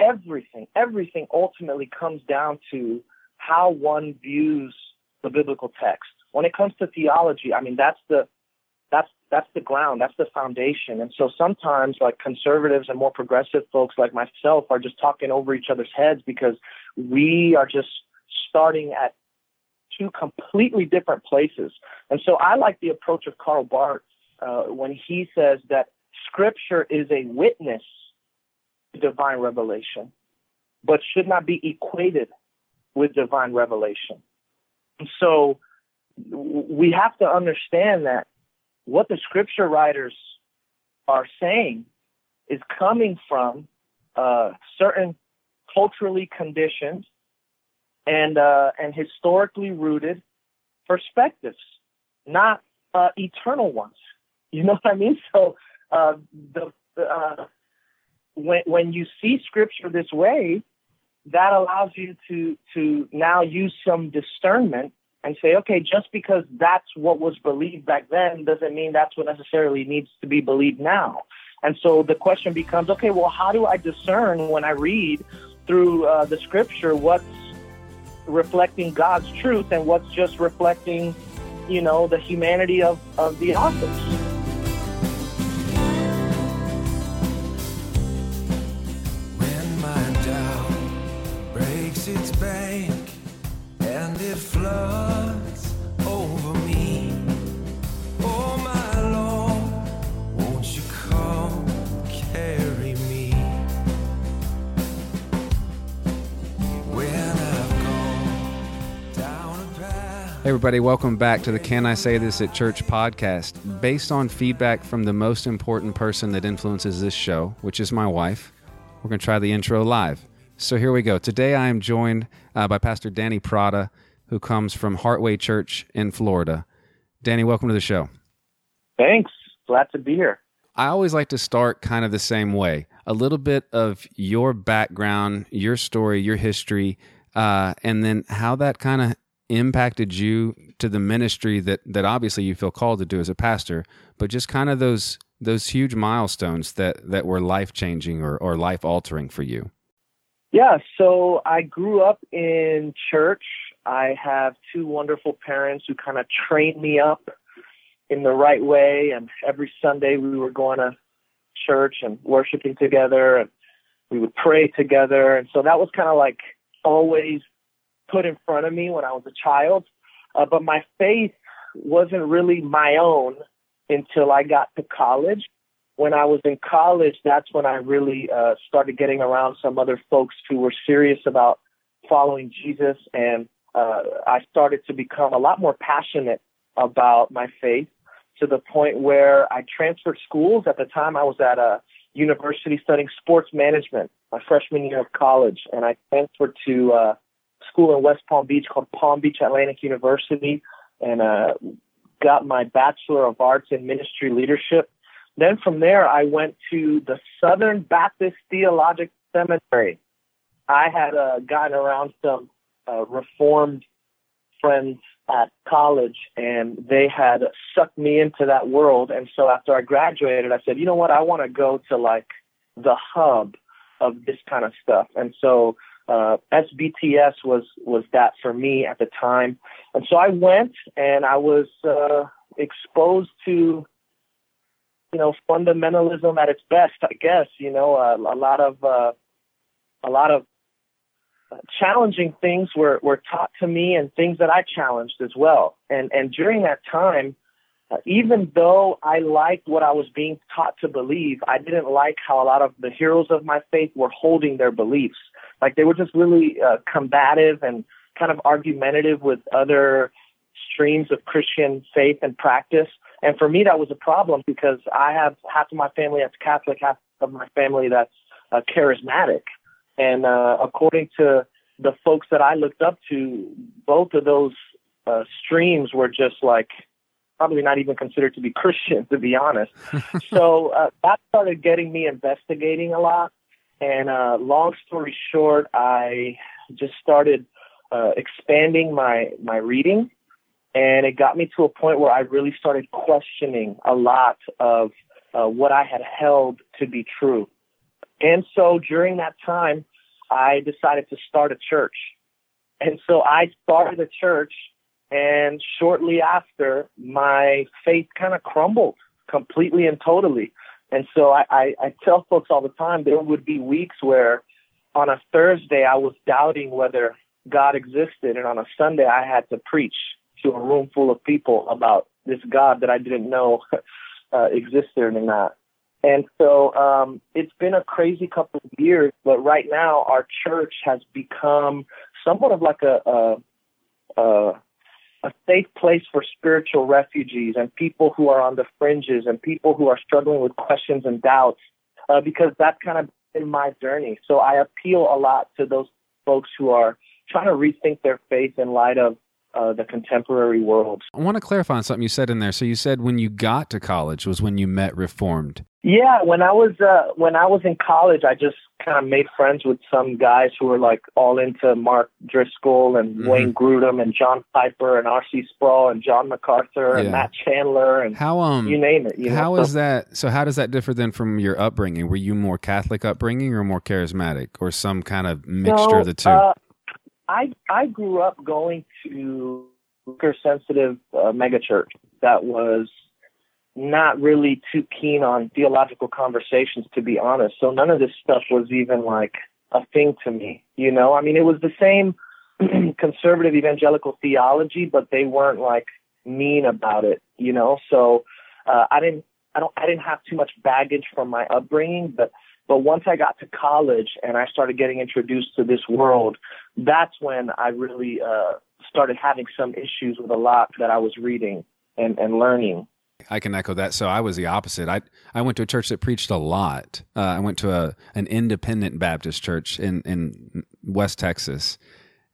everything, everything ultimately comes down to how one views the biblical text. When it comes to theology, I mean that's the that's that's the ground, that's the foundation. And so sometimes like conservatives and more progressive folks like myself are just talking over each other's heads because we are just starting at two completely different places. And so I like the approach of Karl Barth uh, when he says that scripture is a witness divine revelation, but should not be equated with divine revelation. And so we have to understand that what the scripture writers are saying is coming from uh, certain culturally conditioned and uh, and historically rooted perspectives, not uh, eternal ones. You know what I mean? So uh, the uh, when when you see scripture this way, that allows you to to now use some discernment and say, okay, just because that's what was believed back then doesn't mean that's what necessarily needs to be believed now. And so the question becomes, okay, well, how do I discern when I read through uh, the scripture what's reflecting God's truth and what's just reflecting, you know, the humanity of, of the authors? Everybody, welcome back to the Can I Say This at Church podcast. Based on feedback from the most important person that influences this show, which is my wife, we're going to try the intro live. So here we go. Today I am joined uh, by Pastor Danny Prata, who comes from Heartway Church in Florida. Danny, welcome to the show. Thanks. Glad to be here. I always like to start kind of the same way a little bit of your background, your story, your history, uh, and then how that kind of impacted you to the ministry that that obviously you feel called to do as a pastor, but just kind of those those huge milestones that that were life changing or, or life altering for you? Yeah, so I grew up in church. I have two wonderful parents who kind of trained me up in the right way. And every Sunday we were going to church and worshiping together, and we would pray together. And so that was kind of like always put in front of me when I was a child. Uh, but my faith wasn't really my own until I got to college. When I was in college, that's when I really uh, started getting around some other folks who were serious about following Jesus, and uh, I started to become a lot more passionate about my faith to the point where I transferred schools. At the time, I was at a university studying sports management my freshman year of college, and I transferred to uh, school in West Palm Beach called Palm Beach Atlantic University and uh, got my Bachelor of Arts in Ministry Leadership. Then from there, I went to the Southern Baptist Theological Seminary. I had uh, gotten around some uh, Reformed friends at college, and they had sucked me into that world. And so after I graduated, I said, you know what? I want to go to like the hub of this kind of stuff. And so uh, SBTS was was that for me at the time, and so I went and I was uh, exposed to you know fundamentalism at its best. I guess you know uh, a lot of uh, a lot of challenging things were were taught to me and things that I challenged as well. And and during that time, uh, even though I liked what I was being taught to believe, I didn't like how a lot of the heroes of my faith were holding their beliefs. Like they were just really uh, combative and kind of argumentative with other streams of Christian faith and practice. And for me, that was a problem because I have half of my family that's Catholic, half of my family that's uh, charismatic. And uh, according to the folks that I looked up to, both of those uh, streams were just like probably not even considered to be Christian, to be honest. so uh, that started getting me investigating a lot. And uh, long story short, I just started uh, expanding my my reading, and it got me to a point where I really started questioning a lot of uh, what I had held to be true. And so during that time, I decided to start a church. And so I started a church, and shortly after, my faith kind of crumbled completely and totally. And so I, I, I tell folks all the time there would be weeks where on a Thursday I was doubting whether God existed, and on a Sunday I had to preach to a room full of people about this God that I didn't know uh, existed or not. And so um, it's been a crazy couple of years, but right now our church has become somewhat of like a, a, a a safe place for spiritual refugees and people who are on the fringes and people who are struggling with questions and doubts, uh, because that's kind of been my journey. So I appeal a lot to those folks who are trying to rethink their faith in light of uh, the contemporary world. I want to clarify on something you said in there. So you said when you got to college was when you met Reformed. Yeah, when I was uh, when I was in college, I just kind of made friends with some guys who were like all into Mark Driscoll and mm-hmm. Wayne Grudem and John Piper and R.C. Sproul and John MacArthur yeah. and Matt Chandler and how um you name it. You how know? is that? So how does that differ then from your upbringing? Were you more Catholic upbringing or more charismatic or some kind of mixture of the two? Uh, I I grew up going to a sensitive uh, megachurch that was not really too keen on theological conversations, to be honest. So none of this stuff was even like a thing to me. You know, I mean, it was the same conservative evangelical theology, but they weren't like mean about it. You know, so uh, I didn't, I don't, I didn't have too much baggage from my upbringing, but but once I got to college and I started getting introduced to this world, that's when I really uh, started having some issues with a lot that I was reading and, and learning. I can echo that. So I was the opposite. I I went to a church that preached a lot. Uh, I went to a an independent Baptist church in in West Texas,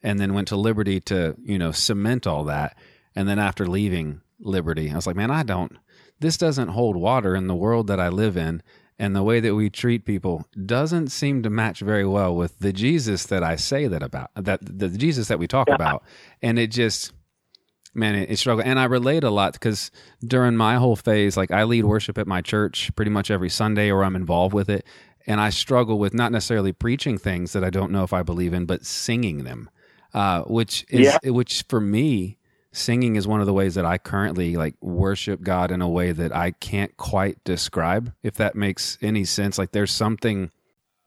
and then went to Liberty to you know cement all that. And then after leaving Liberty, I was like, man, I don't. This doesn't hold water in the world that I live in, and the way that we treat people doesn't seem to match very well with the Jesus that I say that about that the Jesus that we talk yeah. about. And it just man, it, it struggled. And I relate a lot because during my whole phase, like I lead worship at my church pretty much every Sunday or I'm involved with it. And I struggle with not necessarily preaching things that I don't know if I believe in, but singing them, uh, which is, yeah. which for me, singing is one of the ways that I currently like worship God in a way that I can't quite describe, if that makes any sense. Like there's something.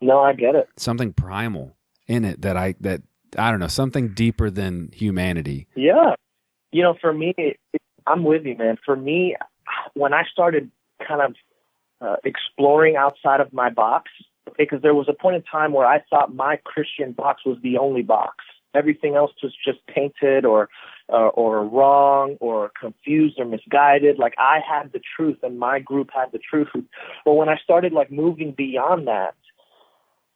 No, I get it. Something primal in it that I, that, I don't know, something deeper than humanity. Yeah you know, for me, I'm with you, man. For me, when I started kind of uh, exploring outside of my box, because there was a point in time where I thought my Christian box was the only box. Everything else was just painted or uh, or wrong or confused or misguided. Like I had the truth and my group had the truth. But when I started like moving beyond that,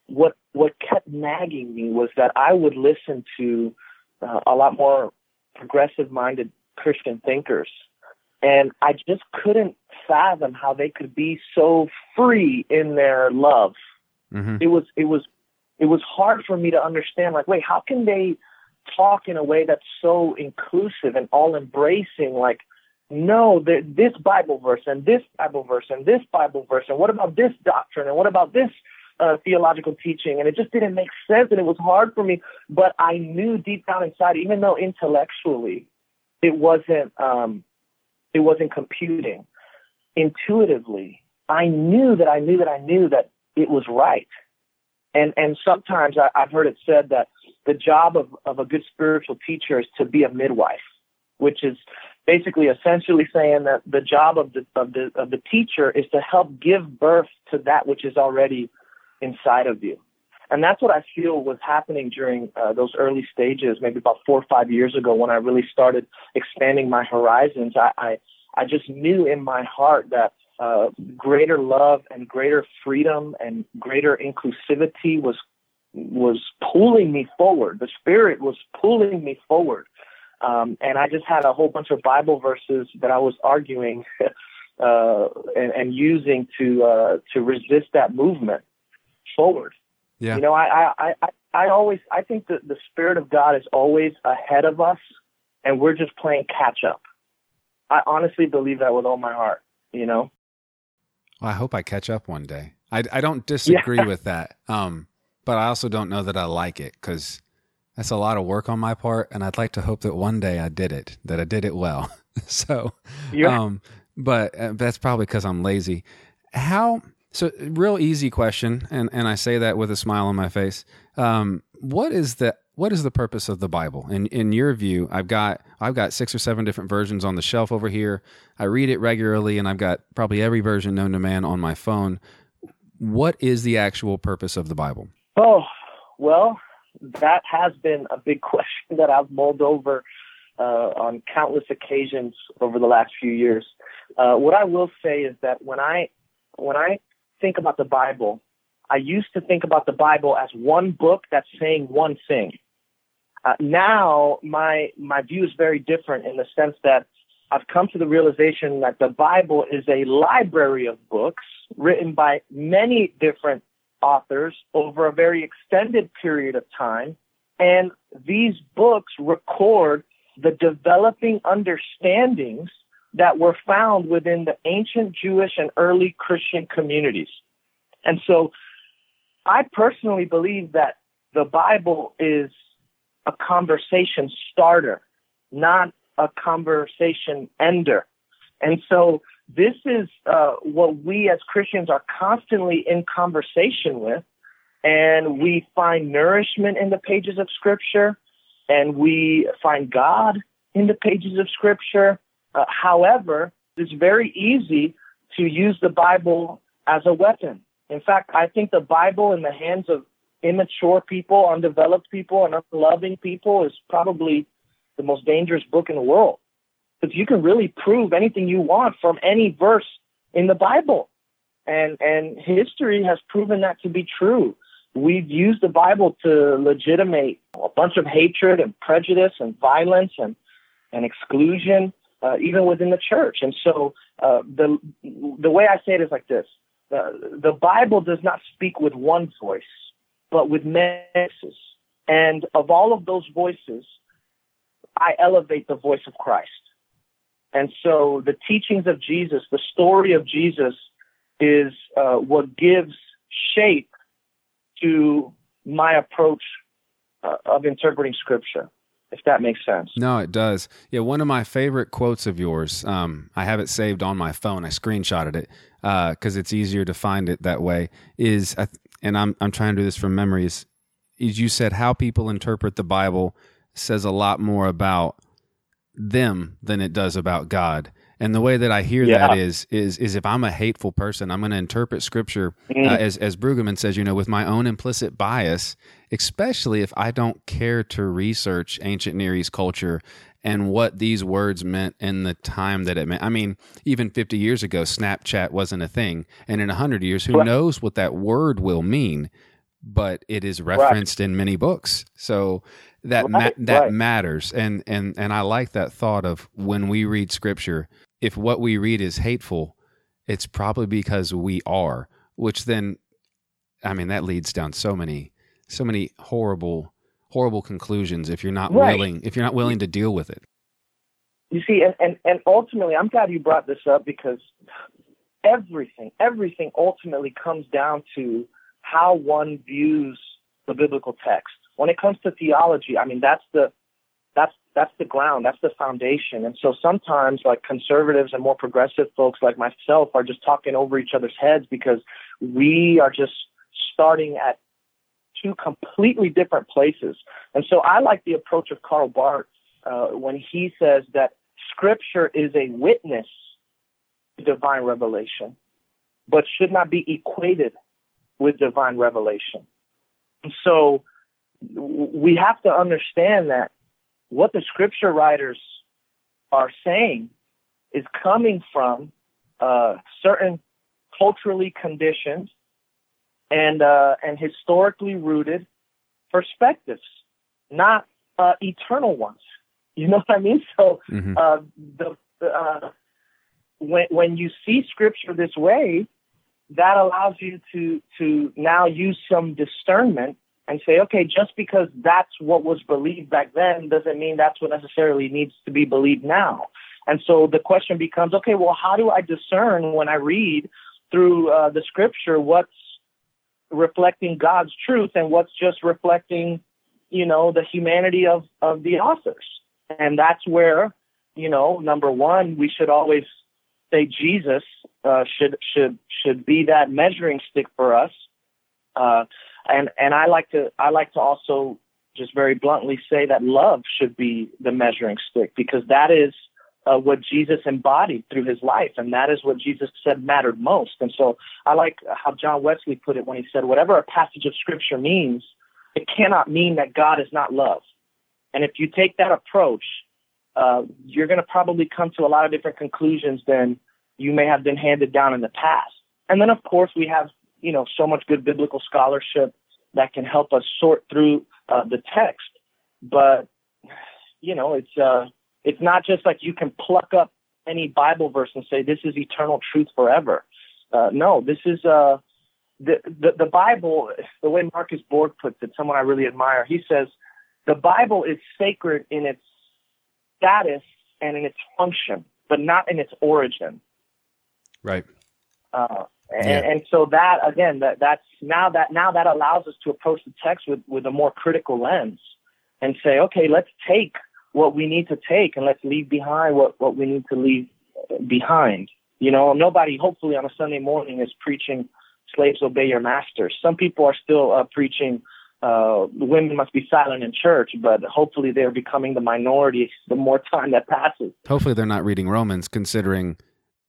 what what kept nagging me was that I would listen to uh, a lot more progressive minded Christian thinkers. And I just couldn't fathom how they could be so free in their love. Mm-hmm. It was it was it was hard for me to understand like wait, how can they talk in a way that's so inclusive and all embracing like no, this Bible verse and this Bible verse and this Bible verse and what about this doctrine and what about this uh, theological teaching, and it just didn't make sense, and it was hard for me. But I knew deep down inside, even though intellectually it wasn't, um, it wasn't computing, intuitively, I knew that I knew that I knew that it was right. And and sometimes I, I've heard it said that the job of, of a good spiritual teacher is to be a midwife, which is basically essentially saying that the job of the of the of the teacher is to help give birth to that which is already inside of you. And that's what I feel was happening during uh, those early stages, maybe about four or five years ago when I really started expanding my horizons. I, I, I just knew in my heart that uh, greater love and greater freedom and greater inclusivity was was pulling me forward. The Spirit was pulling me forward. Um, and I just had a whole bunch of Bible verses that I was arguing uh, and, and using to uh, to resist that movement forward. Yeah. You know, I, I, I, I always, I think that the Spirit of God is always ahead of us and we're just playing catch up. I honestly believe that with all my heart, you know? Well, I hope I catch up one day. I, I don't disagree yeah. with that. Um, but I also don't know that I like it because that's a lot of work on my part, and I'd like to hope that one day I did it, that I did it well. so, yeah. um, but uh, that's probably because I'm lazy. How? So, real easy question, and and I say that with a smile on my face. Um, what is the what is the purpose of the Bible? In in your view, I've got I've got six or seven different versions on the shelf over here. I read it regularly, and I've got probably every version known to man on my phone. What is the actual purpose of the Bible? Oh, well, that has been a big question that I've mulled over uh, on countless occasions over the last few years. Uh, what I will say is that when I when I think about the Bible, I used to think about the Bible as one book that's saying one thing. Uh, now my my view is very different in the sense that I've come to the realization that the Bible is a library of books written by many different authors over a very extended period of time. And these books record the developing understandings that were found within the ancient Jewish and early Christian communities. And so I personally believe that the Bible is a conversation starter, not a conversation ender. And so this is uh, what we as Christians are constantly in conversation with. And we find nourishment in the pages of Scripture, and we find God in the pages of Scripture. Uh, however, it's very easy to use the Bible as a weapon. In fact, I think the Bible in the hands of immature people, undeveloped people, and unloving people is probably the most dangerous book in the world because you can really prove anything you want from any verse in the Bible. And, and history has proven that to be true. We've used the Bible to legitimate a bunch of hatred and prejudice and violence and, and exclusion, uh, even within the church. And so uh, the, the way I say it is like this. Uh, the Bible does not speak with one voice, but with many voices. And of all of those voices, I elevate the voice of Christ. And so the teachings of Jesus, the story of Jesus, is uh, what gives shape to my approach uh, of interpreting Scripture. If that makes sense. No, it does. Yeah, one of my favorite quotes of yours. Um, I have it saved on my phone. I screenshotted it because uh, it's easier to find it that way. Is and I'm I'm trying to do this from memory. Is, is you said how people interpret the Bible says a lot more about them than it does about God. And the way that I hear yeah. that is is is if I'm a hateful person, I'm going to interpret Scripture mm. uh, as as Brueggemann says, you know, with my own implicit bias, especially if I don't care to research ancient Near East culture and what these words meant in the time that it meant. I mean, even 50 years ago, Snapchat wasn't a thing, and in 100 years, who right. knows what that word will mean? But it is referenced right. in many books. So that right, ma- that right. matters and and and I like that thought of when we read scripture if what we read is hateful it's probably because we are which then I mean that leads down so many so many horrible horrible conclusions if you're not right. willing if you're not willing to deal with it you see and, and and ultimately I'm glad you brought this up because everything everything ultimately comes down to how one views the biblical text when it comes to theology, I mean that's the that's that's the ground, that's the foundation. And so sometimes like conservatives and more progressive folks like myself are just talking over each other's heads because we are just starting at two completely different places. And so I like the approach of Karl Barth uh, when he says that scripture is a witness to divine revelation, but should not be equated with divine revelation. And so we have to understand that what the scripture writers are saying is coming from uh, certain culturally conditioned and uh, and historically rooted perspectives, not uh, eternal ones. You know what I mean? So mm-hmm. Uh, the uh, when when you see scripture this way, that allows you to to now use some discernment and say, okay, just because that's what was believed back then doesn't mean that's what necessarily needs to be believed now. And so the question becomes, okay, well, how do I discern when I read through uh, the scripture what's reflecting God's truth and what's just reflecting, you know, the humanity of, of the authors. And that's where, you know, number one, we should always say Jesus uh, should should should be that measuring stick for us. Uh, and and I like to I like to also just very bluntly say that love should be the measuring stick because that is uh, what Jesus embodied through his life, and that is what Jesus said mattered most. And so I like how John Wesley put it when he said, "Whatever a passage of Scripture means, it cannot mean that God is not love." And if you take that approach, uh, you're going to probably come to a lot of different conclusions than you may have been handed down in the past. And then, of course, we have you know so much good biblical scholarship that can help us sort through uh, the text. But you know, it's uh, it's not just like you can pluck up any Bible verse and say this is eternal truth forever. Uh, no, this is uh, the, the the Bible. The way Marcus Borg puts it, someone I really admire. He says the Bible is sacred in its status and in its function, but not in its origin. Right. Uh, and, yeah. and so that again, that that's now that now that allows us to approach the text with with a more critical lens and say, okay, let's take what we need to take and let's leave behind what what we need to leave behind. You know, nobody, hopefully, on a Sunday morning is preaching slaves obey your masters. Some people are still uh, preaching uh, women must be silent in church, but hopefully they're becoming the minority the more time that passes. Hopefully they're not reading Romans, considering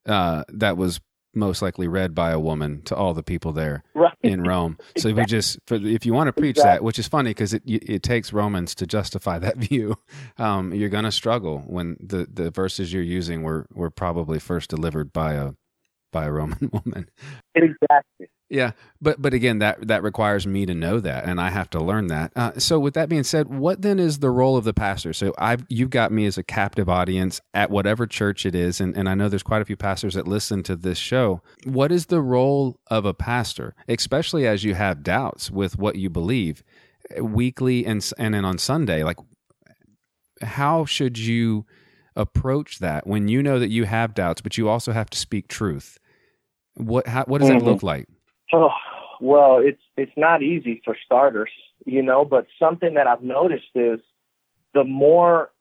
uh, that was most likely read by a woman to all the people there right. in Rome. So exactly. we just, for, if you want to preach exactly. that, which is funny because it it takes Romans to justify that view, um, you're going to struggle when the, the verses you're using were were probably first delivered by a by a Roman woman. Exactly. Yeah, but but again, that that requires me to know that, and I have to learn that. Uh, so, with that being said, what then is the role of the pastor? So, I've you've got me as a captive audience at whatever church it is, and and I know there's quite a few pastors that listen to this show. What is the role of a pastor, especially as you have doubts with what you believe, weekly and and then on Sunday? Like, how should you approach that when you know that you have doubts, but you also have to speak truth? What how, what does mm-hmm. that look like? Oh, well, it's it's not easy for starters, you know, but something that I've noticed is the more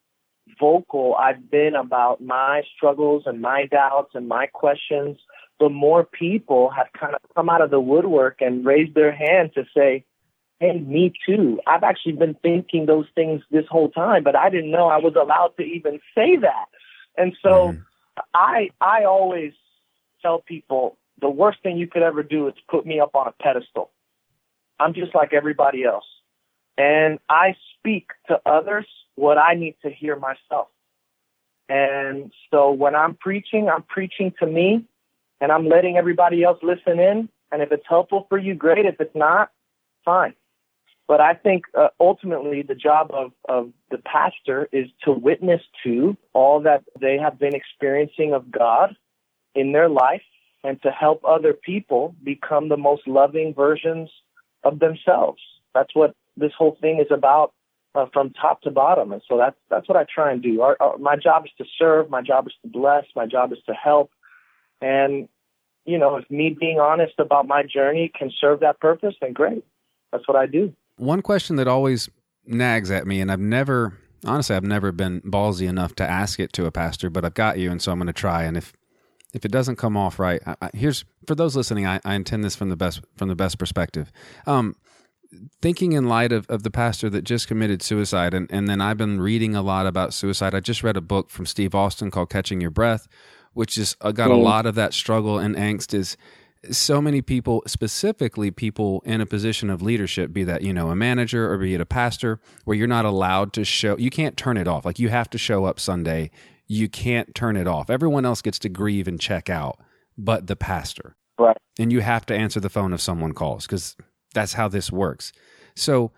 vocal I've been about my struggles and my doubts and my questions, the more people have kind of come out of the woodwork and raised their hand to say, Hey, me too. I've actually been thinking those things this whole time, but I didn't know I was allowed to even say that. And so mm. I I always tell people the worst thing you could ever do is put me up on a pedestal. I'm just like everybody else. And I speak to others what I need to hear myself. And so when I'm preaching, I'm preaching to me and I'm letting everybody else listen in. And if it's helpful for you, great. If it's not, fine. But I think uh, ultimately the job of, of the pastor is to witness to all that they have been experiencing of God in their life and to help other people become the most loving versions of themselves. That's what this whole thing is about uh, from top to bottom. And so that's that's what I try and do. Our, our, my job is to serve. My job is to bless. My job is to help. And you know, if me being honest about my journey can serve that purpose, then great. That's what I do. One question that always nags at me, and I've never, honestly, I've never been ballsy enough to ask it to a pastor, but I've got you, and so I'm going to try. And if if it doesn't come off right, I, I, here's for those listening. I, I, intend this from the best from the best perspective. Um, thinking in light of, of the pastor that just committed suicide, and, and then I've been reading a lot about suicide. I just read a book from Steve Austin called Catching Your Breath, which is uh, got a mm. lot of that struggle and angst. Is so many people, specifically people in a position of leadership, be that you know a manager or be it a pastor, where you're not allowed to show, you can't turn it off. Like you have to show up Sunday you can't turn it off. Everyone else gets to grieve and check out, but the pastor. Right. And you have to answer the phone if someone calls because that's how this works. So,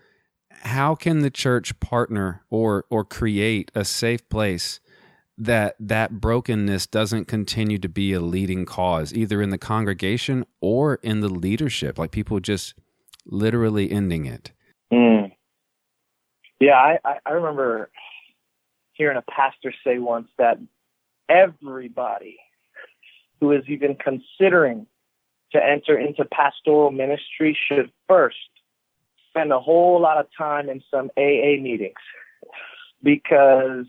how can the church partner or or create a safe place that that brokenness doesn't continue to be a leading cause either in the congregation or in the leadership like people just literally ending it mm. yeah I, I remember hearing a pastor say once that everybody who is even considering to enter into pastoral ministry should first spend a whole lot of time in some AA meetings. Because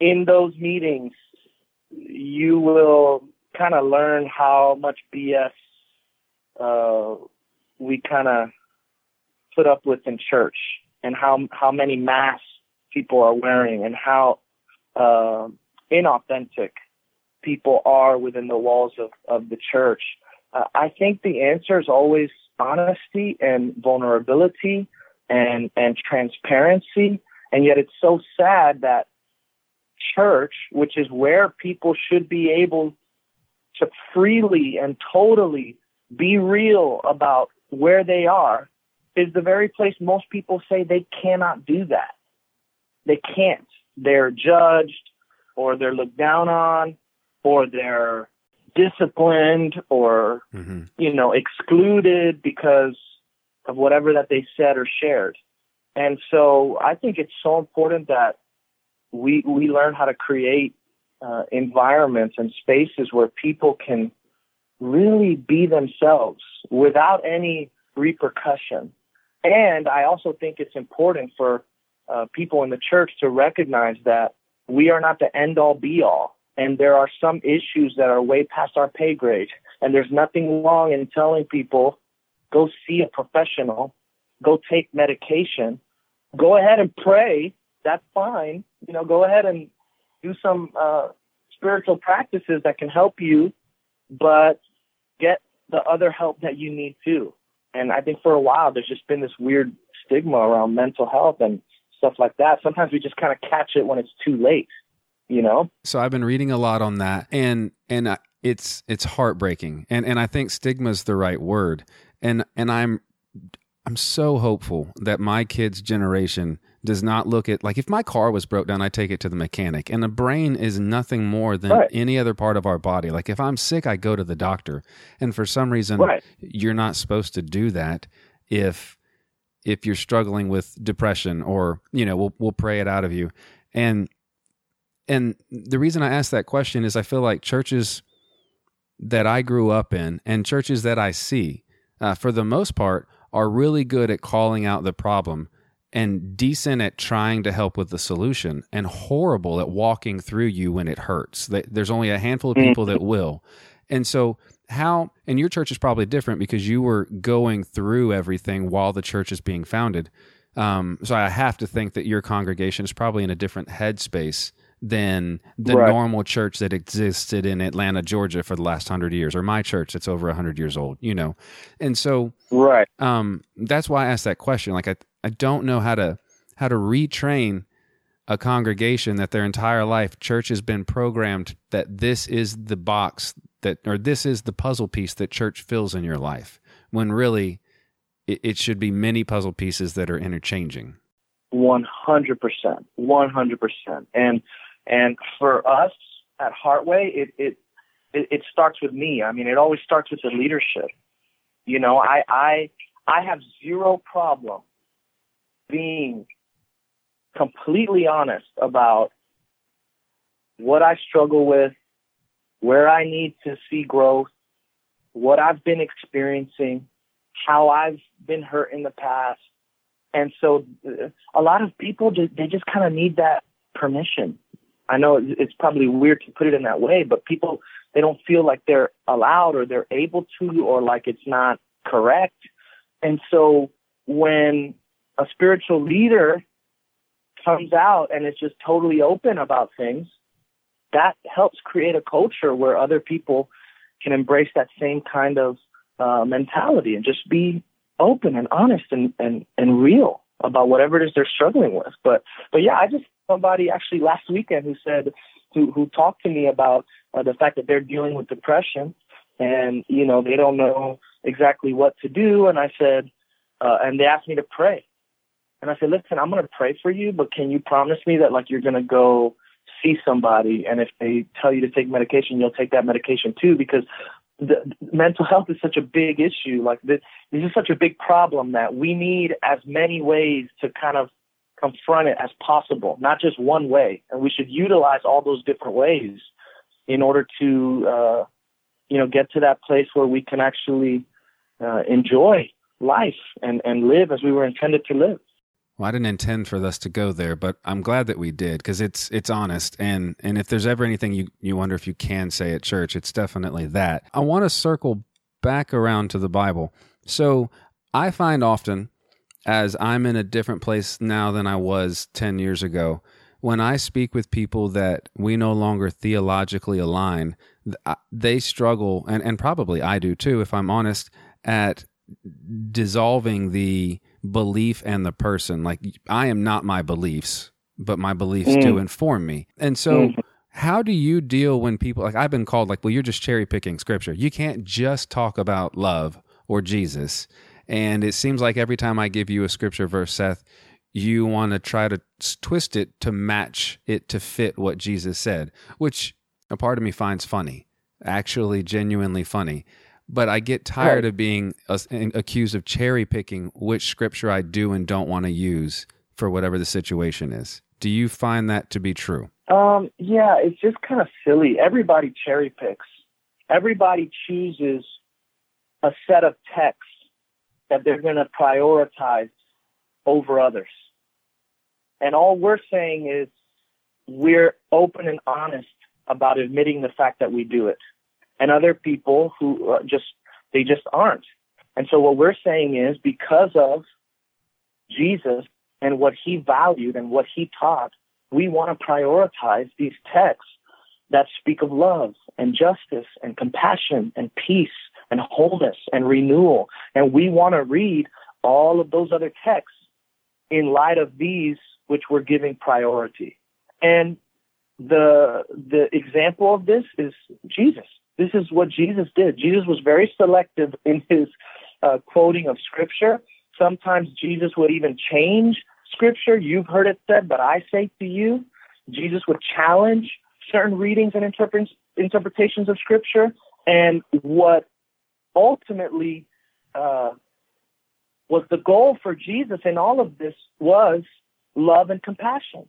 in those meetings you will kind of learn how much BS uh, we kind of put up with in church and how how many masks people are wearing and how uh, inauthentic people are within the walls of, of the church. Uh, I think the answer is always honesty and vulnerability and and transparency. And yet it's so sad that church, which is where people should be able to freely and totally be real about where they are, is the very place most people say they cannot do that. They can't. They're judged or they're looked down on or they're disciplined or mm-hmm. you know excluded because of whatever that they said or shared. And so I think it's so important that we we learn how to create uh, environments and spaces where people can really be themselves without any repercussion. And I also think it's important for uh, people in the church to recognize that we are not the end all be all. And there are some issues that are way past our pay grade. And there's nothing wrong in telling people, go see a professional, go take medication, go ahead and pray. That's fine. You know, go ahead and do some uh, spiritual practices that can help you, but get the other help that you need too. And I think for a while, there's just been this weird stigma around mental health and stuff like that. Sometimes we just kind of catch it when it's too late, you know? So I've been reading a lot on that and, and uh, it's, it's heartbreaking. And, and I think stigma is the right word. And, and I'm, I'm so hopeful that my kids' generation does not look at like if my car was broke down, I take it to the mechanic. And the brain is nothing more than right. any other part of our body. Like if I'm sick, I go to the doctor. And for some reason, right. you're not supposed to do that if if you're struggling with depression or you know we'll we'll pray it out of you. And and the reason I ask that question is I feel like churches that I grew up in and churches that I see, uh, for the most part, are really good at calling out the problem and decent at trying to help with the solution and horrible at walking through you when it hurts. There's only a handful of people that will. And so, how, and your church is probably different because you were going through everything while the church is being founded. Um, so, I have to think that your congregation is probably in a different headspace than the right. normal church that existed in Atlanta, Georgia for the last hundred years, or my church that's over hundred years old, you know. And so, right, um, that's why I asked that question. Like, I I don't know how to how to retrain a congregation that their entire life church has been programmed that this is the box that or this is the puzzle piece that church fills in your life when really it, it should be many puzzle pieces that are interchanging 100% 100% and and for us at Heartway, it, it, it, it starts with me. I mean, it always starts with the leadership. You know, I, I, I have zero problem being completely honest about what I struggle with, where I need to see growth, what I've been experiencing, how I've been hurt in the past. And so uh, a lot of people they just kind of need that permission. I know it's probably weird to put it in that way, but people they don't feel like they're allowed or they're able to or like it's not correct. And so when a spiritual leader comes out and is just totally open about things, that helps create a culture where other people can embrace that same kind of uh, mentality and just be open and honest and, and, and real about whatever it is they're struggling with. But but yeah, I just somebody actually last weekend who said who who talked to me about uh, the fact that they're dealing with depression and you know they don't know exactly what to do and I said uh, and they asked me to pray and I said listen I'm going to pray for you but can you promise me that like you're going to go see somebody and if they tell you to take medication you'll take that medication too because the, mental health is such a big issue like this, this is such a big problem that we need as many ways to kind of confront it as possible, not just one way. And we should utilize all those different ways in order to, uh, you know, get to that place where we can actually uh, enjoy life and, and live as we were intended to live. Well, I didn't intend for us to go there, but I'm glad that we did because it's it's honest. And and if there's ever anything you you wonder if you can say at church, it's definitely that. I want to circle back around to the Bible. So I find often, as I'm in a different place now than I was ten years ago, when I speak with people that we no longer theologically align, they struggle, and, and probably I do too, if I'm honest, at dissolving the belief and the person. Like I am not my beliefs, but my beliefs mm. do inform me. And so mm. how do you deal when people like I've been called like, well, you're just cherry picking scripture. You can't just talk about love or Jesus. And it seems like every time I give you a scripture verse, Seth, you want to try to twist it to match it to fit what Jesus said, which a part of me finds funny, actually genuinely funny but I get tired right. of being accused of cherry picking which scripture I do and don't want to use for whatever the situation is. Do you find that to be true? Um, yeah, it's just kind of silly. Everybody cherry picks. Everybody chooses a set of texts that they're going to prioritize over others. And all we're saying is we're open and honest about admitting the fact that we do it and other people who uh, just they just aren't. And so what we're saying is because of Jesus and what he valued and what he taught, we want to prioritize these texts that speak of love and justice and compassion and peace and wholeness and renewal. And we want to read all of those other texts in light of these which we're giving priority. And the the example of this is Jesus. This is what Jesus did. Jesus was very selective in his uh, quoting of scripture. Sometimes Jesus would even change scripture. You've heard it said, but I say to you. Jesus would challenge certain readings and interpret- interpretations of scripture. And what ultimately uh, was the goal for Jesus in all of this was love and compassion.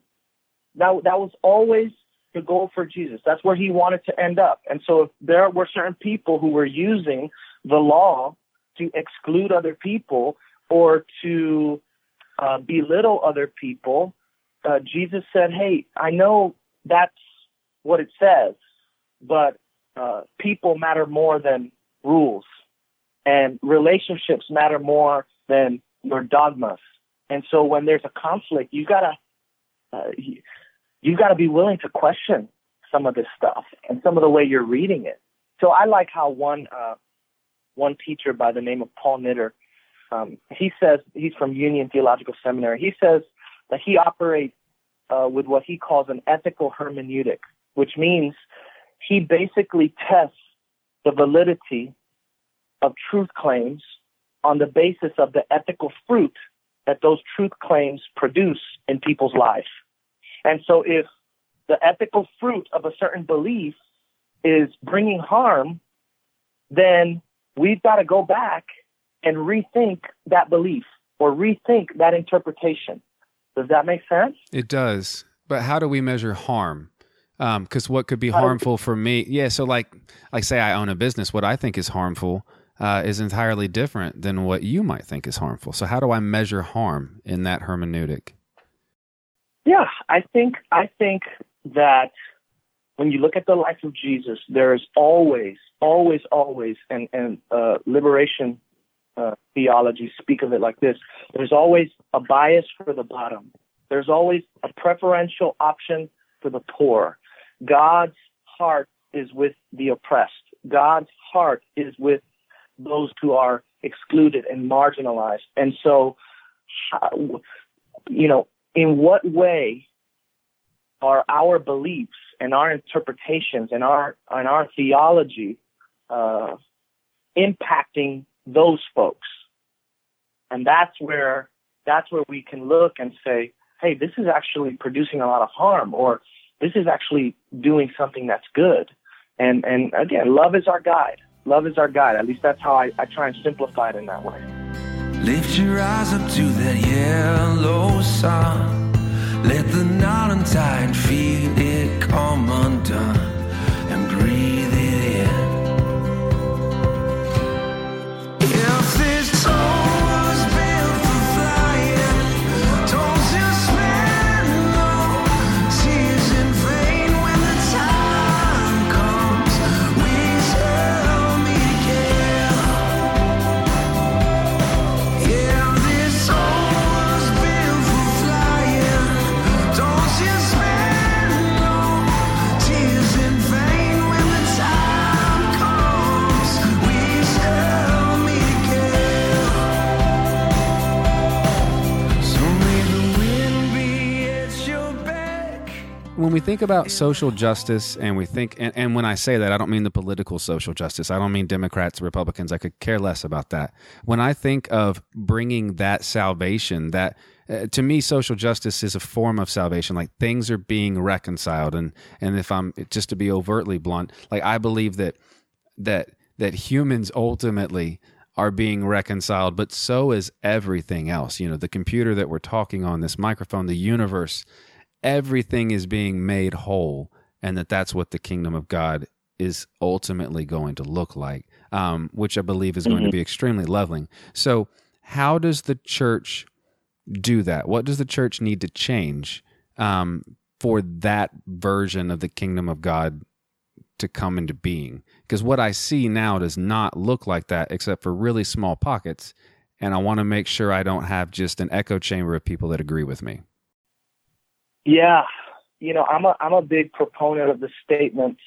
That, that was always the goal for Jesus. That's where he wanted to end up. And so if there were certain people who were using the law to exclude other people or to uh, belittle other people, uh, Jesus said, Hey, I know that's what it says, but uh, people matter more than rules, and relationships matter more than your dogmas. And so when there's a conflict, you gotta, uh, you've got to be willing to question some of this stuff and some of the way you're reading it. So I like how one uh, one teacher by the name of Paul Knitter, um, he says he's from Union Theological Seminary. He says that he operates uh, with what he calls an ethical hermeneutic, which means he basically tests the validity of truth claims on the basis of the ethical fruit that those truth claims produce in people's lives. And so if the ethical fruit of a certain belief is bringing harm, then we've got to go back and rethink that belief or rethink that interpretation. Does that make sense? It does. But how do we measure harm? Because um, what could be harmful for me? Yeah. So, like, like say I own a business. What I think is harmful uh, is entirely different than what you might think is harmful. So, how do I measure harm in that hermeneutic? Yeah, I think I think that when you look at the life of Jesus, there is always, always, always, and and uh, liberation uh, theology speak of it like this: there's always a bias for the bottom. There's always a preferential option for the poor. God's heart is with the oppressed. God's heart is with those who are excluded and marginalized. And so, you know, in what way are our beliefs and our interpretations and our and our theology uh, impacting those folks? And that's where that's where we can look and say, hey, this is actually producing a lot of harm, or this is actually doing something that's good. And and again, love is our guide. Love is our guide. At least that's how I, I try and simplify it in that way. Lift your eyes up to that yellow sun. Let the northern tide feel it come undone we think about social justice and we think and, and, when i say that i don't mean the political social justice. I don't mean democrats republicans. I could care less about that. When i think of bringing that salvation that uh, to me social justice is a form of salvation. Like things are being reconciled. And and if i'm just to be overtly blunt like i believe that that that humans ultimately are being reconciled but so is everything else. You know the computer that we're talking on this microphone the universe everything is being made whole and that that's what the kingdom of God is ultimately going to look like, um, which I believe is going mm-hmm. to be extremely leveling. So, how does the church do that? What does the church need to change um, for that version of the kingdom of God to come into being? Because what I see now does not look like that, except for really small pockets. And I want to make sure I don't have just an echo chamber of people that agree with me. Yeah, you know, I'm a I'm a big proponent of the statement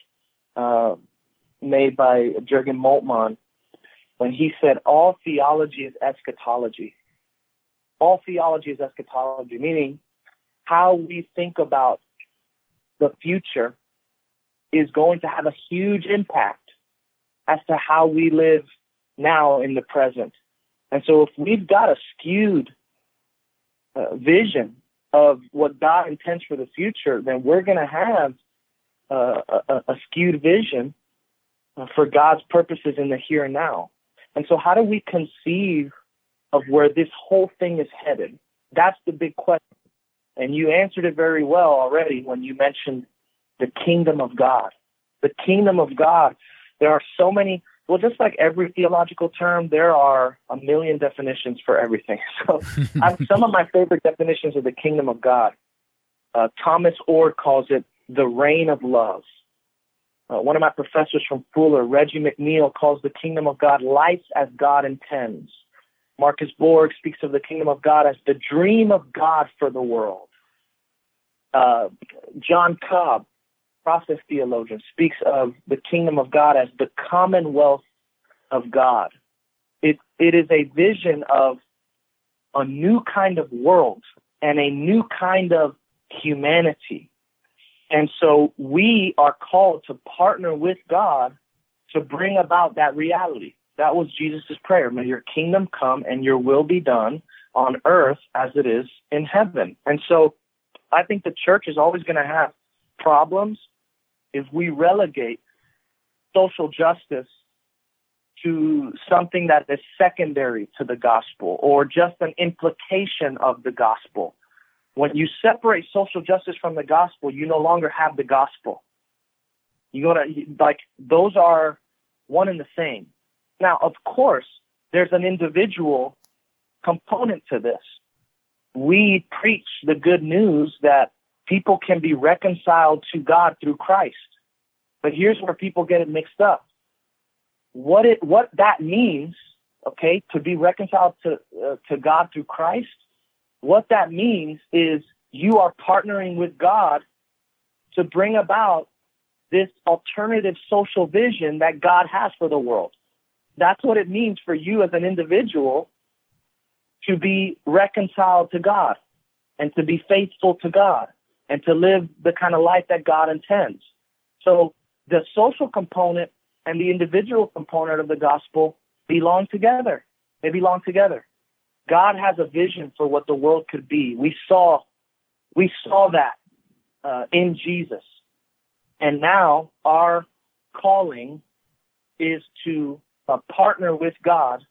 uh, made by Jürgen Moltmann when he said all theology is eschatology. All theology is eschatology, meaning how we think about the future is going to have a huge impact as to how we live now in the present. And so if we've got a skewed uh, vision of what God intends for the future, then we're going to have uh, a, a, skewed vision for God's purposes in the here and now. And so, how do we conceive of where this whole thing is headed? That's the big question. And you answered it very well already when you mentioned the kingdom of God. The kingdom of God. There are so many well, just like every theological term, there are a million definitions for everything. So, some of my favorite definitions of the kingdom of God. Uh, Thomas Oord calls it the reign of love. Uh, one of my professors from Fuller, Reggie McNeal, calls the kingdom of God life as God intends. Marcus Borg speaks of the kingdom of God as the dream of God for the world. Uh, John Cobb process theologian, speaks of the kingdom of God as the commonwealth of God. It, it is a vision of a new kind of world and a new kind of humanity. And so we are called to partner with God to bring about that reality. That was Jesus' prayer. May your kingdom come and your will be done on earth as it is in heaven. And so I think the church is always going to have problems if we relegate social justice to something that is secondary to the gospel or just an implication of the gospel. When you separate social justice from the gospel, you no longer have the gospel. You go to like those are one and the same. Now, of course, there's an individual component to this. We preach the good news that people can be reconciled to God through Christ. But here's where people get it mixed up. What it what that means, okay, to be reconciled to uh, to God through Christ, what that means is you are partnering with God to bring about this alternative social vision that God has for the world. That's what it means for you as an individual to be reconciled to God and to be faithful to God and to live the kind of life that God intends. So the social component and the individual component of the gospel belong together. They belong together. God has a vision for what the world could be. We saw, we saw that uh, in Jesus, and now our calling is to uh, partner with God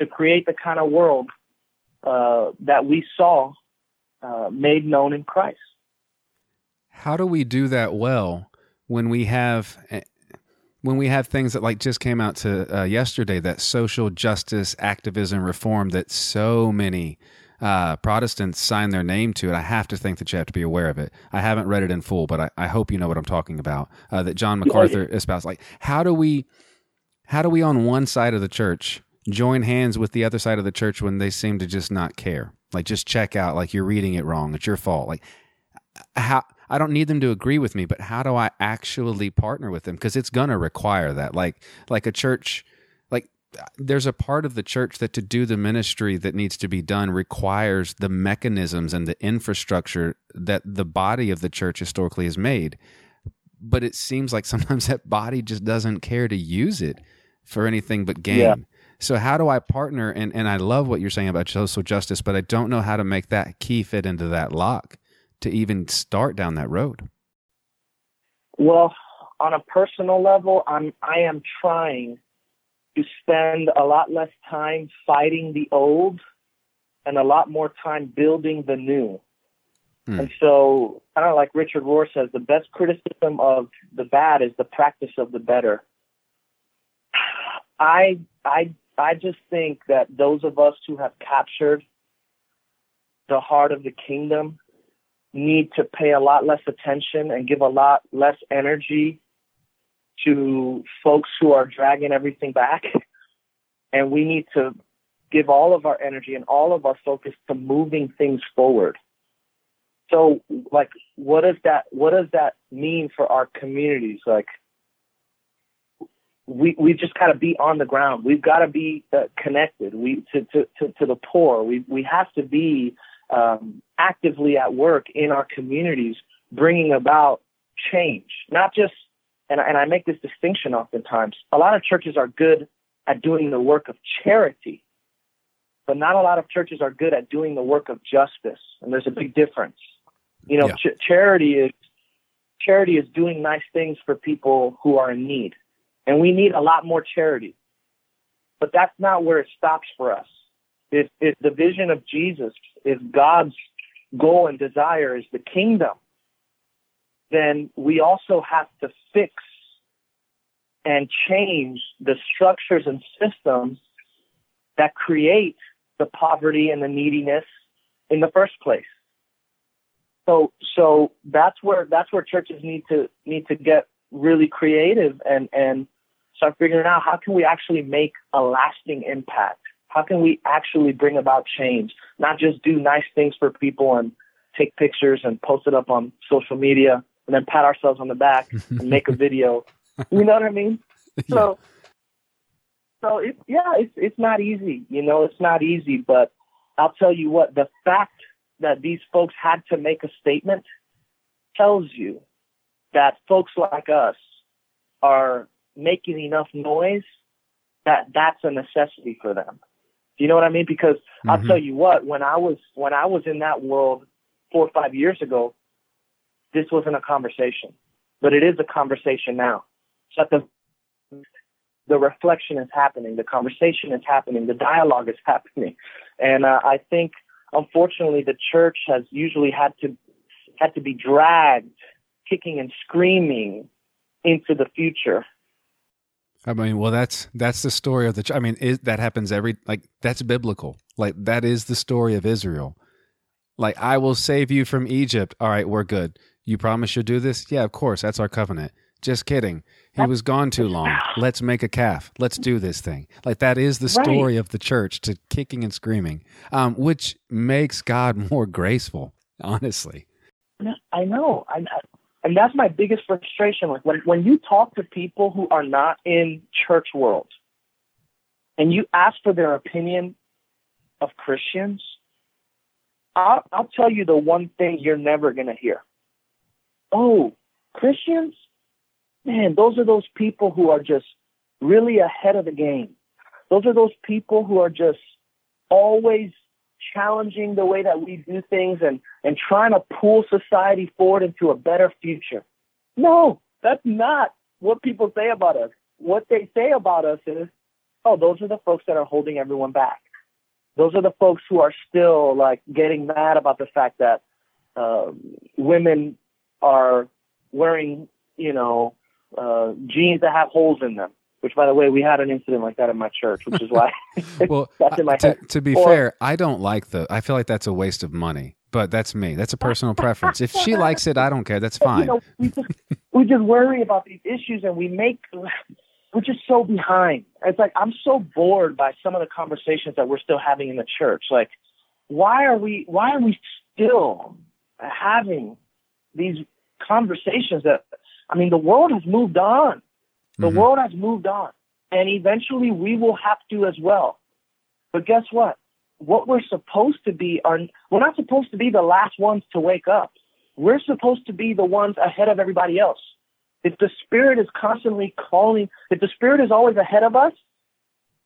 to create the kind of world uh, that we saw uh, made known in Christ. How do we do that well when we have eh, when we have things that like just came out to uh, yesterday that social justice activism reform that so many uh, Protestants sign their name to it, I have to think that you have to be aware of it. I haven't read it in full, but I, I hope you know what I'm talking about. Uh, that John MacArthur espoused. Like, how do we, how do we on one side of the church join hands with the other side of the church when they seem to just not care? Like, just check out. Like, you're reading it wrong. It's your fault. Like, how I don't need them to agree with me, but how do I actually partner with them? Because it's gonna require that. Like like a church, like there's a part of the church that to do the ministry that needs to be done requires the mechanisms and the infrastructure that the body of the church historically has made. But it seems like sometimes that body just doesn't care to use it for anything but gain. Yeah. So how do I partner? And and I love what you're saying about social justice, but I don't know how to make that key fit into that lock to even start down that road. Well, on a personal level, I'm I am trying to spend a lot less time fighting the old and a lot more time building the new. Hmm. And so, kind of like Richard Rohr says, the best criticism of the bad is the practice of the better. I I I just think that those of us who have captured the heart of the kingdom need to pay a lot less attention and give a lot less energy to folks who are dragging everything back. And we need to give all of our energy and all of our focus to moving things forward. So like what does that what does that mean for our communities? Like we we just got to be on the ground. We've got to be uh, connected. We to, to to to the poor. We we have to be um, actively at work in our communities, bringing about change. Not just and and I make this distinction oftentimes. A lot of churches are good at doing the work of charity, but not a lot of churches are good at doing the work of justice. And there's a big difference. You know, yeah. ch- charity is charity is doing nice things for people who are in need and we need a lot more charity. But that's not where it stops for us. If, if the vision of Jesus, if God's goal and desire is the kingdom, then we also have to fix and change the structures and systems that create the poverty and the neediness in the first place. So so that's where that's where churches need to need to get really creative and and start figuring out how can we actually make a lasting impact? How can we actually bring about change? Not just do nice things for people and take pictures and post it up on social media and then pat ourselves on the back and make a video. You know what I mean? So, so it, yeah, it's it's not easy. You know, it's not easy. But I'll tell you what: the fact that these folks had to make a statement tells you that folks like us are making enough noise that that's a necessity for them. Do you know what I mean? Because mm-hmm. I'll tell you what, when I was when I was in that world four or five years ago, this wasn't a conversation, but it is a conversation now. So the the reflection is happening, the conversation is happening, the dialogue is happening, and uh, I think unfortunately the church has usually had to had to be dragged, kicking and screaming, into the future I mean, well, that's that's the story of the. I mean, it, that happens every like that's biblical. Like that is the story of Israel. Like I will save you from Egypt. All right, we're good. You promise you'll do this? Yeah, of course. That's our covenant. Just kidding. He was gone too long. Let's make a calf. Let's do this thing. Like that is the story right. of the church to kicking and screaming, um, which makes God more graceful. Honestly, I know. I, and that's my biggest frustration. Like when, when you talk to people who are not in church world and you ask for their opinion of Christians, I'll, I'll tell you the one thing you're never going to hear. Oh, Christians? Man, those are those people who are just really ahead of the game. Those are those people who are just always challenging the way that we do things and, and trying to pull society forward into a better future. No, that's not what people say about us. What they say about us is, oh, those are the folks that are holding everyone back. Those are the folks who are still like getting mad about the fact that uh, women are wearing, you know, uh, jeans that have holes in them which by the way we had an incident like that in my church which is why well that's in my uh, to, head. to be or, fair i don't like the i feel like that's a waste of money but that's me. That's a personal preference. If she likes it i don't care. That's fine. you know, we, just, we just worry about these issues and we make we're just so behind. It's like i'm so bored by some of the conversations that we're still having in the church. Like why are we why are we still having these conversations that i mean the world has moved on the mm-hmm. world has moved on. and eventually we will have to as well. But guess what? What we're supposed to be are we're not supposed to be the last ones to wake up. We're supposed to be the ones ahead of everybody else. If the Spirit is constantly calling, if the Spirit is always ahead of us,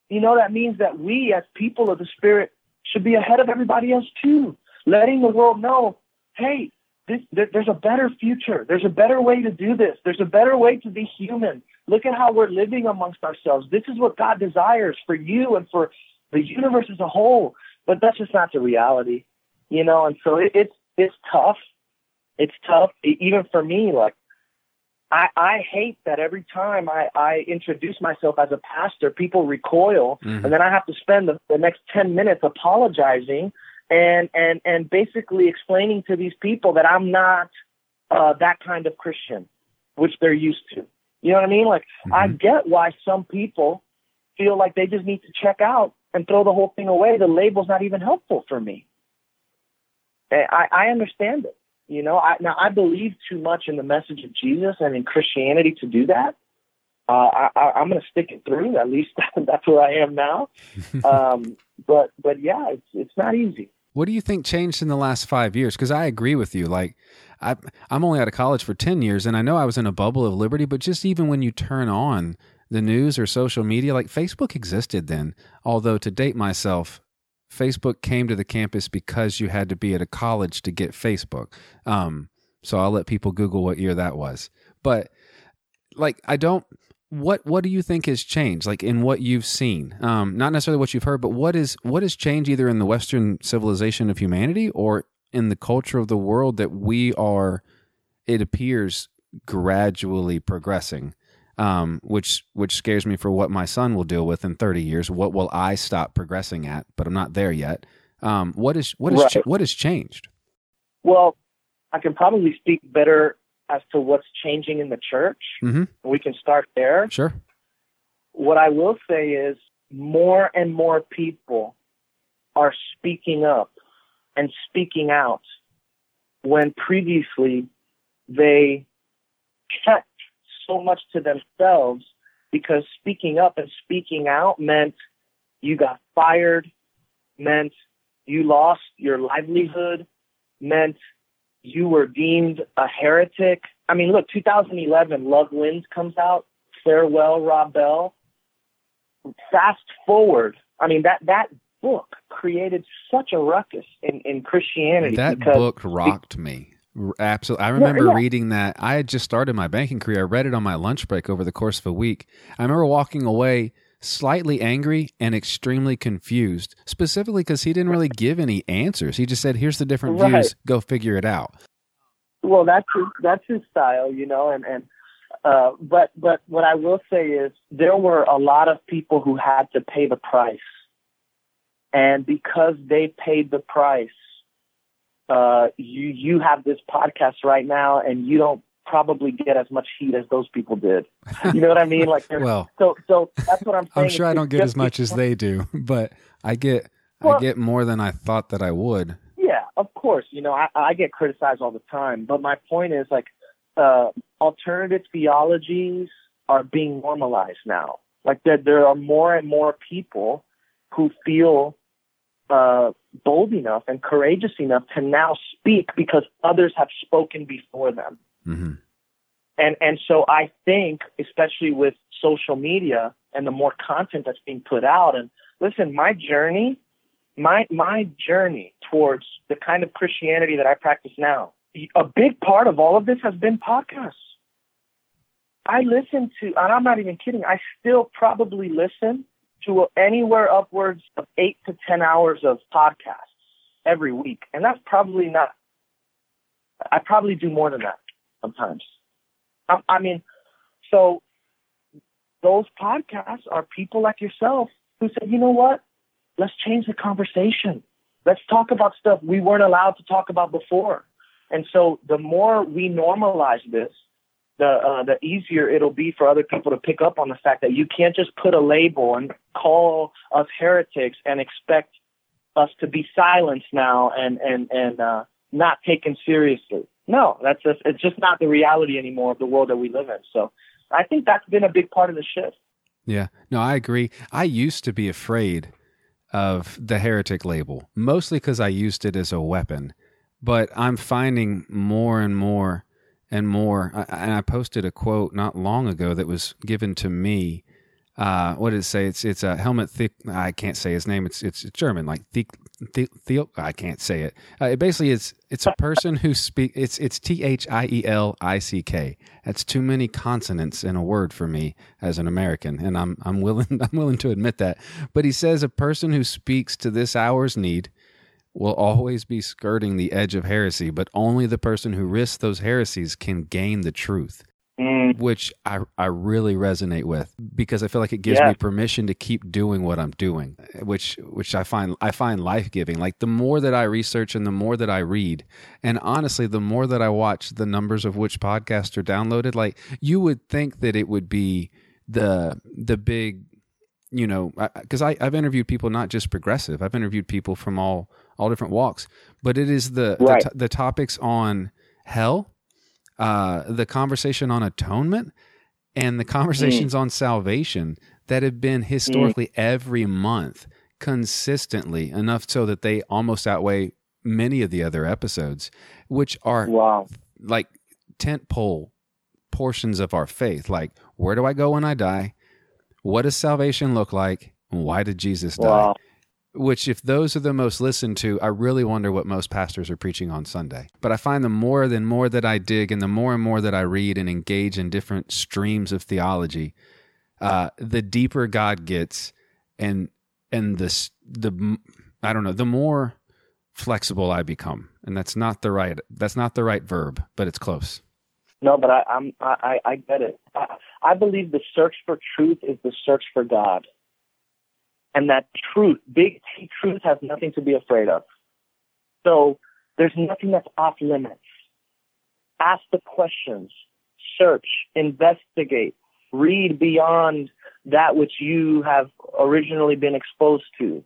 you know, that means that we as people of the Spirit should be ahead of everybody else too, letting the world know, hey, this, there, there's a better future. There's a better way to do this. There's a better way to be human. Look at how we're living amongst ourselves. This is what God desires for you and for the universe as a whole. But that's just not the reality, you know. And so it, it's it's tough. It's tough, even for me. Like I, I hate that every time I, I introduce myself as a pastor, people recoil, mm-hmm. and then I have to spend the, the next ten minutes apologizing and and and basically explaining to these people that I'm not uh, that kind of Christian, which they're used to. You know what I mean? Like mm-hmm. I get why some people feel like they just need to check out and throw the whole thing away. The label's not even helpful for me. I, I understand it. You know, I, now I believe too much in the message of Jesus and in Christianity to do that. Uh, I, I'm going to stick it through. At least that's where I am now. Um, but but yeah, it's it's not easy. What do you think changed in the last five years? Because I agree with you. Like, I, I'm only out of college for 10 years, and I know I was in a bubble of liberty, but just even when you turn on the news or social media, like Facebook existed then. Although, to date myself, Facebook came to the campus because you had to be at a college to get Facebook. Um, so I'll let people Google what year that was. But, like, I don't what what do you think has changed like in what you've seen um, not necessarily what you've heard but what is what has changed either in the western civilization of humanity or in the culture of the world that we are it appears gradually progressing um, which which scares me for what my son will deal with in 30 years what will i stop progressing at but i'm not there yet um, what is what is right. what has changed well i can probably speak better as to what's changing in the church. Mm-hmm. We can start there. Sure. What I will say is more and more people are speaking up and speaking out when previously they kept so much to themselves because speaking up and speaking out meant you got fired, meant you lost your livelihood, meant you were deemed a heretic. I mean, look, 2011, Love Wins comes out. Farewell, Rob Bell. Fast forward, I mean that that book created such a ruckus in, in Christianity. That book rocked me. Absolutely. I remember yeah, yeah. reading that. I had just started my banking career. I read it on my lunch break over the course of a week. I remember walking away slightly angry and extremely confused, specifically because he didn't really give any answers. He just said, "Here's the different right. views. Go figure it out." Well, that's his, that's his style, you know, and and uh, but but what I will say is there were a lot of people who had to pay the price, and because they paid the price, uh, you you have this podcast right now, and you don't probably get as much heat as those people did. You know what I mean? Like, well, so so that's what I'm saying. I'm sure I don't get as much as they do, but I get well, I get more than I thought that I would. Yeah, of course. You know, I, I get criticized all the time, but my point is like uh, alternative theologies are being normalized now. Like that, there are more and more people who feel uh, bold enough and courageous enough to now speak because others have spoken before them. Mm-hmm. And and so I think, especially with social media and the more content that's being put out, and listen, my journey, my my journey towards the kind of Christianity that I practice now, a big part of all of this has been podcasts. I listen to, and I'm not even kidding. I still probably listen to anywhere upwards of eight to ten hours of podcasts every week, and that's probably not. I probably do more than that sometimes. I, I mean, so those podcasts are people like yourself who said, you know what? Let's change the conversation. Let's talk about stuff we weren't allowed to talk about before. And so the more we normalize this, the uh, the easier it'll be for other people to pick up on the fact that you can't just put a label and call us heretics and expect us to be silenced now and and and uh, not taken seriously. No, that's just it's just not the reality anymore of the world that we live in. So I think that's been a big part of the shift. Yeah, no, I agree. I used to be afraid of the heretic label, mostly because I used it as a weapon. But I'm finding more and more and more. And I posted a quote not long ago that was given to me. Uh, what did it say? It's it's a Helmut thick. I can't say his name. It's it's German, like thick Theo, I can't say it. Uh, it basically is. It's a person who speak. It's it's T H I E L I C K. That's too many consonants in a word for me as an American, and I'm I'm willing I'm willing to admit that. But he says a person who speaks to this hour's need will always be skirting the edge of heresy, but only the person who risks those heresies can gain the truth. Mm. Which I, I really resonate with because I feel like it gives yeah. me permission to keep doing what I'm doing, which which I find I find life giving. Like the more that I research and the more that I read, and honestly, the more that I watch the numbers of which podcasts are downloaded, like you would think that it would be the the big, you know, because I, I've interviewed people not just progressive, I've interviewed people from all all different walks, but it is the right. the, the topics on hell uh, the conversation on atonement and the conversations mm. on salvation that have been historically mm. every month consistently enough so that they almost outweigh many of the other episodes, which are wow. like tent pole portions of our faith. Like, where do I go when I die? What does salvation look like? Why did Jesus die? Which if those are the most listened to, I really wonder what most pastors are preaching on Sunday. But I find the more and more that I dig and the more and more that I read and engage in different streams of theology, uh, the deeper God gets and and the the I don't know, the more flexible I become. And that's not the right that's not the right verb, but it's close. No, but I, I'm I, I get it. I, I believe the search for truth is the search for God. And that truth, big T truth, has nothing to be afraid of. So there's nothing that's off limits. Ask the questions, search, investigate, read beyond that which you have originally been exposed to.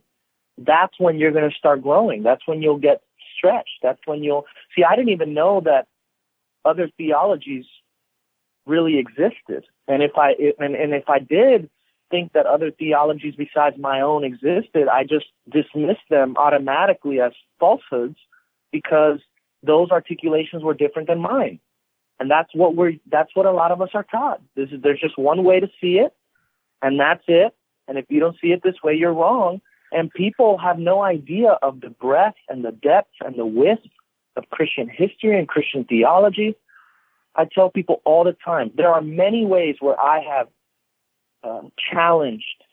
That's when you're going to start growing. That's when you'll get stretched. That's when you'll see. I didn't even know that other theologies really existed. And if I and, and if I did, think that other theologies besides my own existed, I just dismissed them automatically as falsehoods because those articulations were different than mine. And that's what we're that's what a lot of us are taught. This is, there's just one way to see it, and that's it. And if you don't see it this way, you're wrong. And people have no idea of the breadth and the depth and the width of Christian history and Christian theology. I tell people all the time there are many ways where I have um, challenged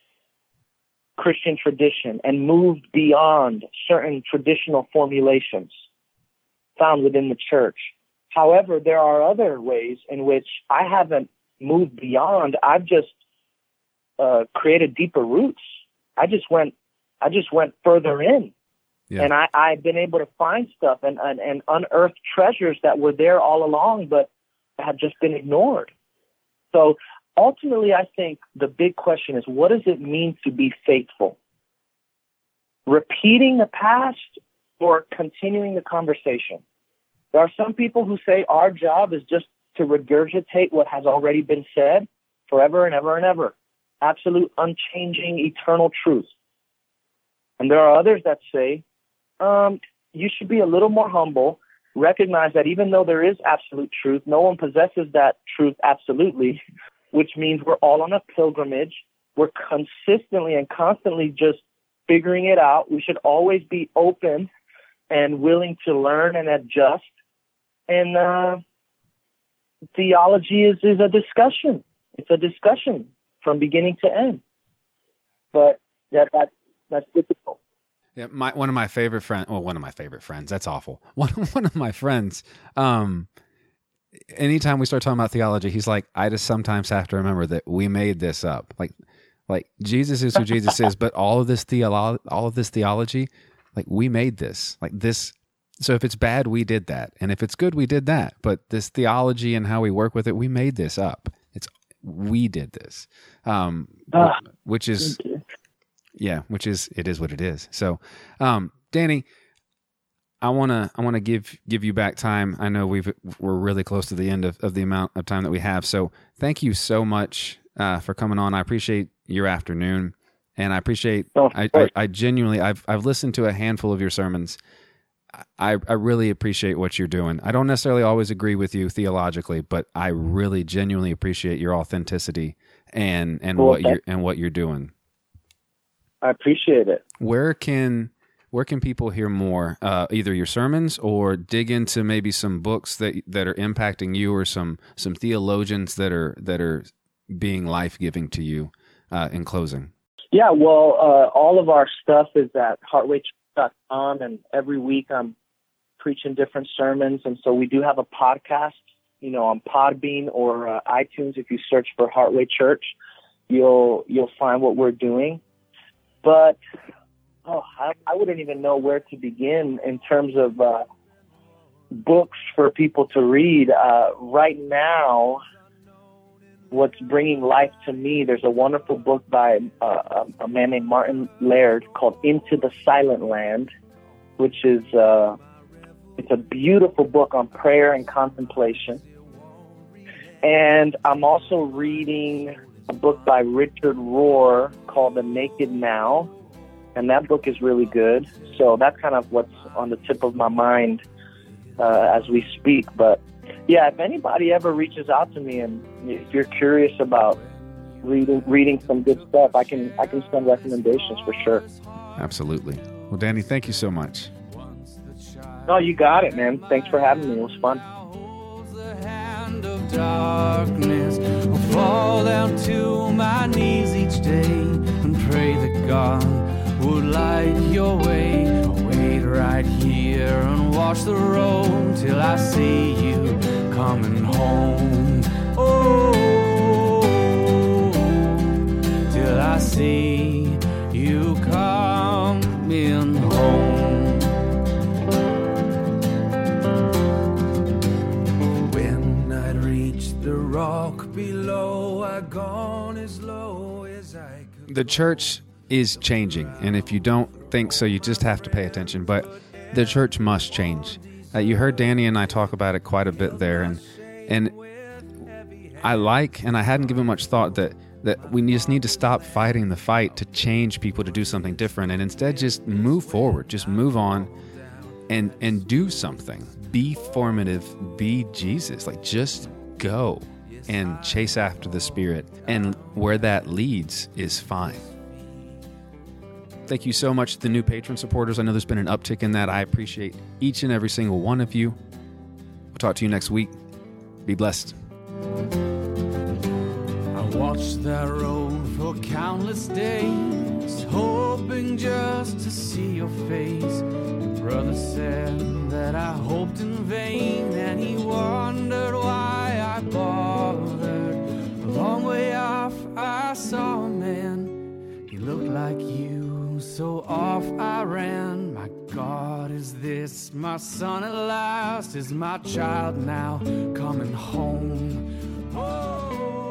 Christian tradition and moved beyond certain traditional formulations found within the church. However, there are other ways in which I haven't moved beyond. I've just uh, created deeper roots. I just went, I just went further in, yeah. and I, I've been able to find stuff and, and and unearth treasures that were there all along, but have just been ignored. So ultimately, I think the big question is what does it mean to be faithful? Repeating the past or continuing the conversation? There are some people who say our job is just to regurgitate what has already been said forever and ever and ever. Absolute, unchanging, eternal truth. And there are others that say, um, you should be a little more humble, recognize that even though there is absolute truth, no one possesses that truth absolutely which means we're all on a pilgrimage. We're consistently and constantly just figuring it out. We should always be open and willing to learn and adjust. And uh, theology is, is a discussion. It's a discussion from beginning to end. But that, that that's difficult. Yeah, my one of my favorite friends. Well, one of my favorite friends. That's awful. One one of my friends. Um, anytime we start talking about theology, he's like, I just sometimes have to remember that we made this up. Like, like Jesus is who Jesus is, but all of this theolo- all of this theology, like we made this. Like this. So if it's bad, we did that, and if it's good, we did that. But this theology and how we work with it, we made this up. It's we did this, um, uh, which is, yeah, which is it is what it is. So, um, Danny, I want to I want to give give you back time. I know we've we're really close to the end of, of the amount of time that we have. So thank you so much uh, for coming on. I appreciate your afternoon, and I appreciate. Oh, I, I, I genuinely, I've I've listened to a handful of your sermons. I, I really appreciate what you're doing. I don't necessarily always agree with you theologically, but I really genuinely appreciate your authenticity and and well, what you're and what you're doing. I appreciate it. Where can where can people hear more? Uh, either your sermons or dig into maybe some books that that are impacting you, or some some theologians that are that are being life giving to you. Uh, in closing. Yeah, well, uh, all of our stuff is at heartwaychurch.com, and every week I'm preaching different sermons, and so we do have a podcast, you know, on Podbean or uh, iTunes. If you search for Heartway Church, you'll you'll find what we're doing. But oh, I, I wouldn't even know where to begin in terms of uh, books for people to read. Uh, right now, what's bringing life to me, there's a wonderful book by uh, a man named Martin Laird called Into the Silent Land, which is uh, it's a beautiful book on prayer and contemplation. And I'm also reading a book by Richard Rohr called The Naked Now and that book is really good. So that's kind of what's on the tip of my mind uh, as we speak. But yeah, if anybody ever reaches out to me and if you're curious about reading reading some good stuff, I can I can send recommendations for sure. Absolutely. Well, Danny, thank you so much. No, you got it, man. Thanks for having me. It was fun. Darkness, I'll fall down to my knees each day and pray that God would light your way. Wait right here and watch the road till I see you coming home. Oh, till I see you coming home. When I'd reached the rock below, I'd gone as low as I could. The church is changing. And if you don't think so, you just have to pay attention. But the church must change. Uh, you heard Danny and I talk about it quite a bit there, and and I like, and I hadn't given much thought that that we just need to stop fighting the fight to change people to do something different, and instead just move forward, just move on, and and do something. Be formative. Be Jesus. Like just go and chase after the Spirit, and where that leads is fine. Thank you so much to the new patron supporters. I know there's been an uptick in that. I appreciate each and every single one of you. We'll talk to you next week. Be blessed. I watched that road for countless days, hoping just to see your face. Your brother said that I hoped in vain, and he wondered why I bothered. A long way off, I saw a man. He looked like you so off I ran. My God, is this my son at last? Is my child now coming home? Oh.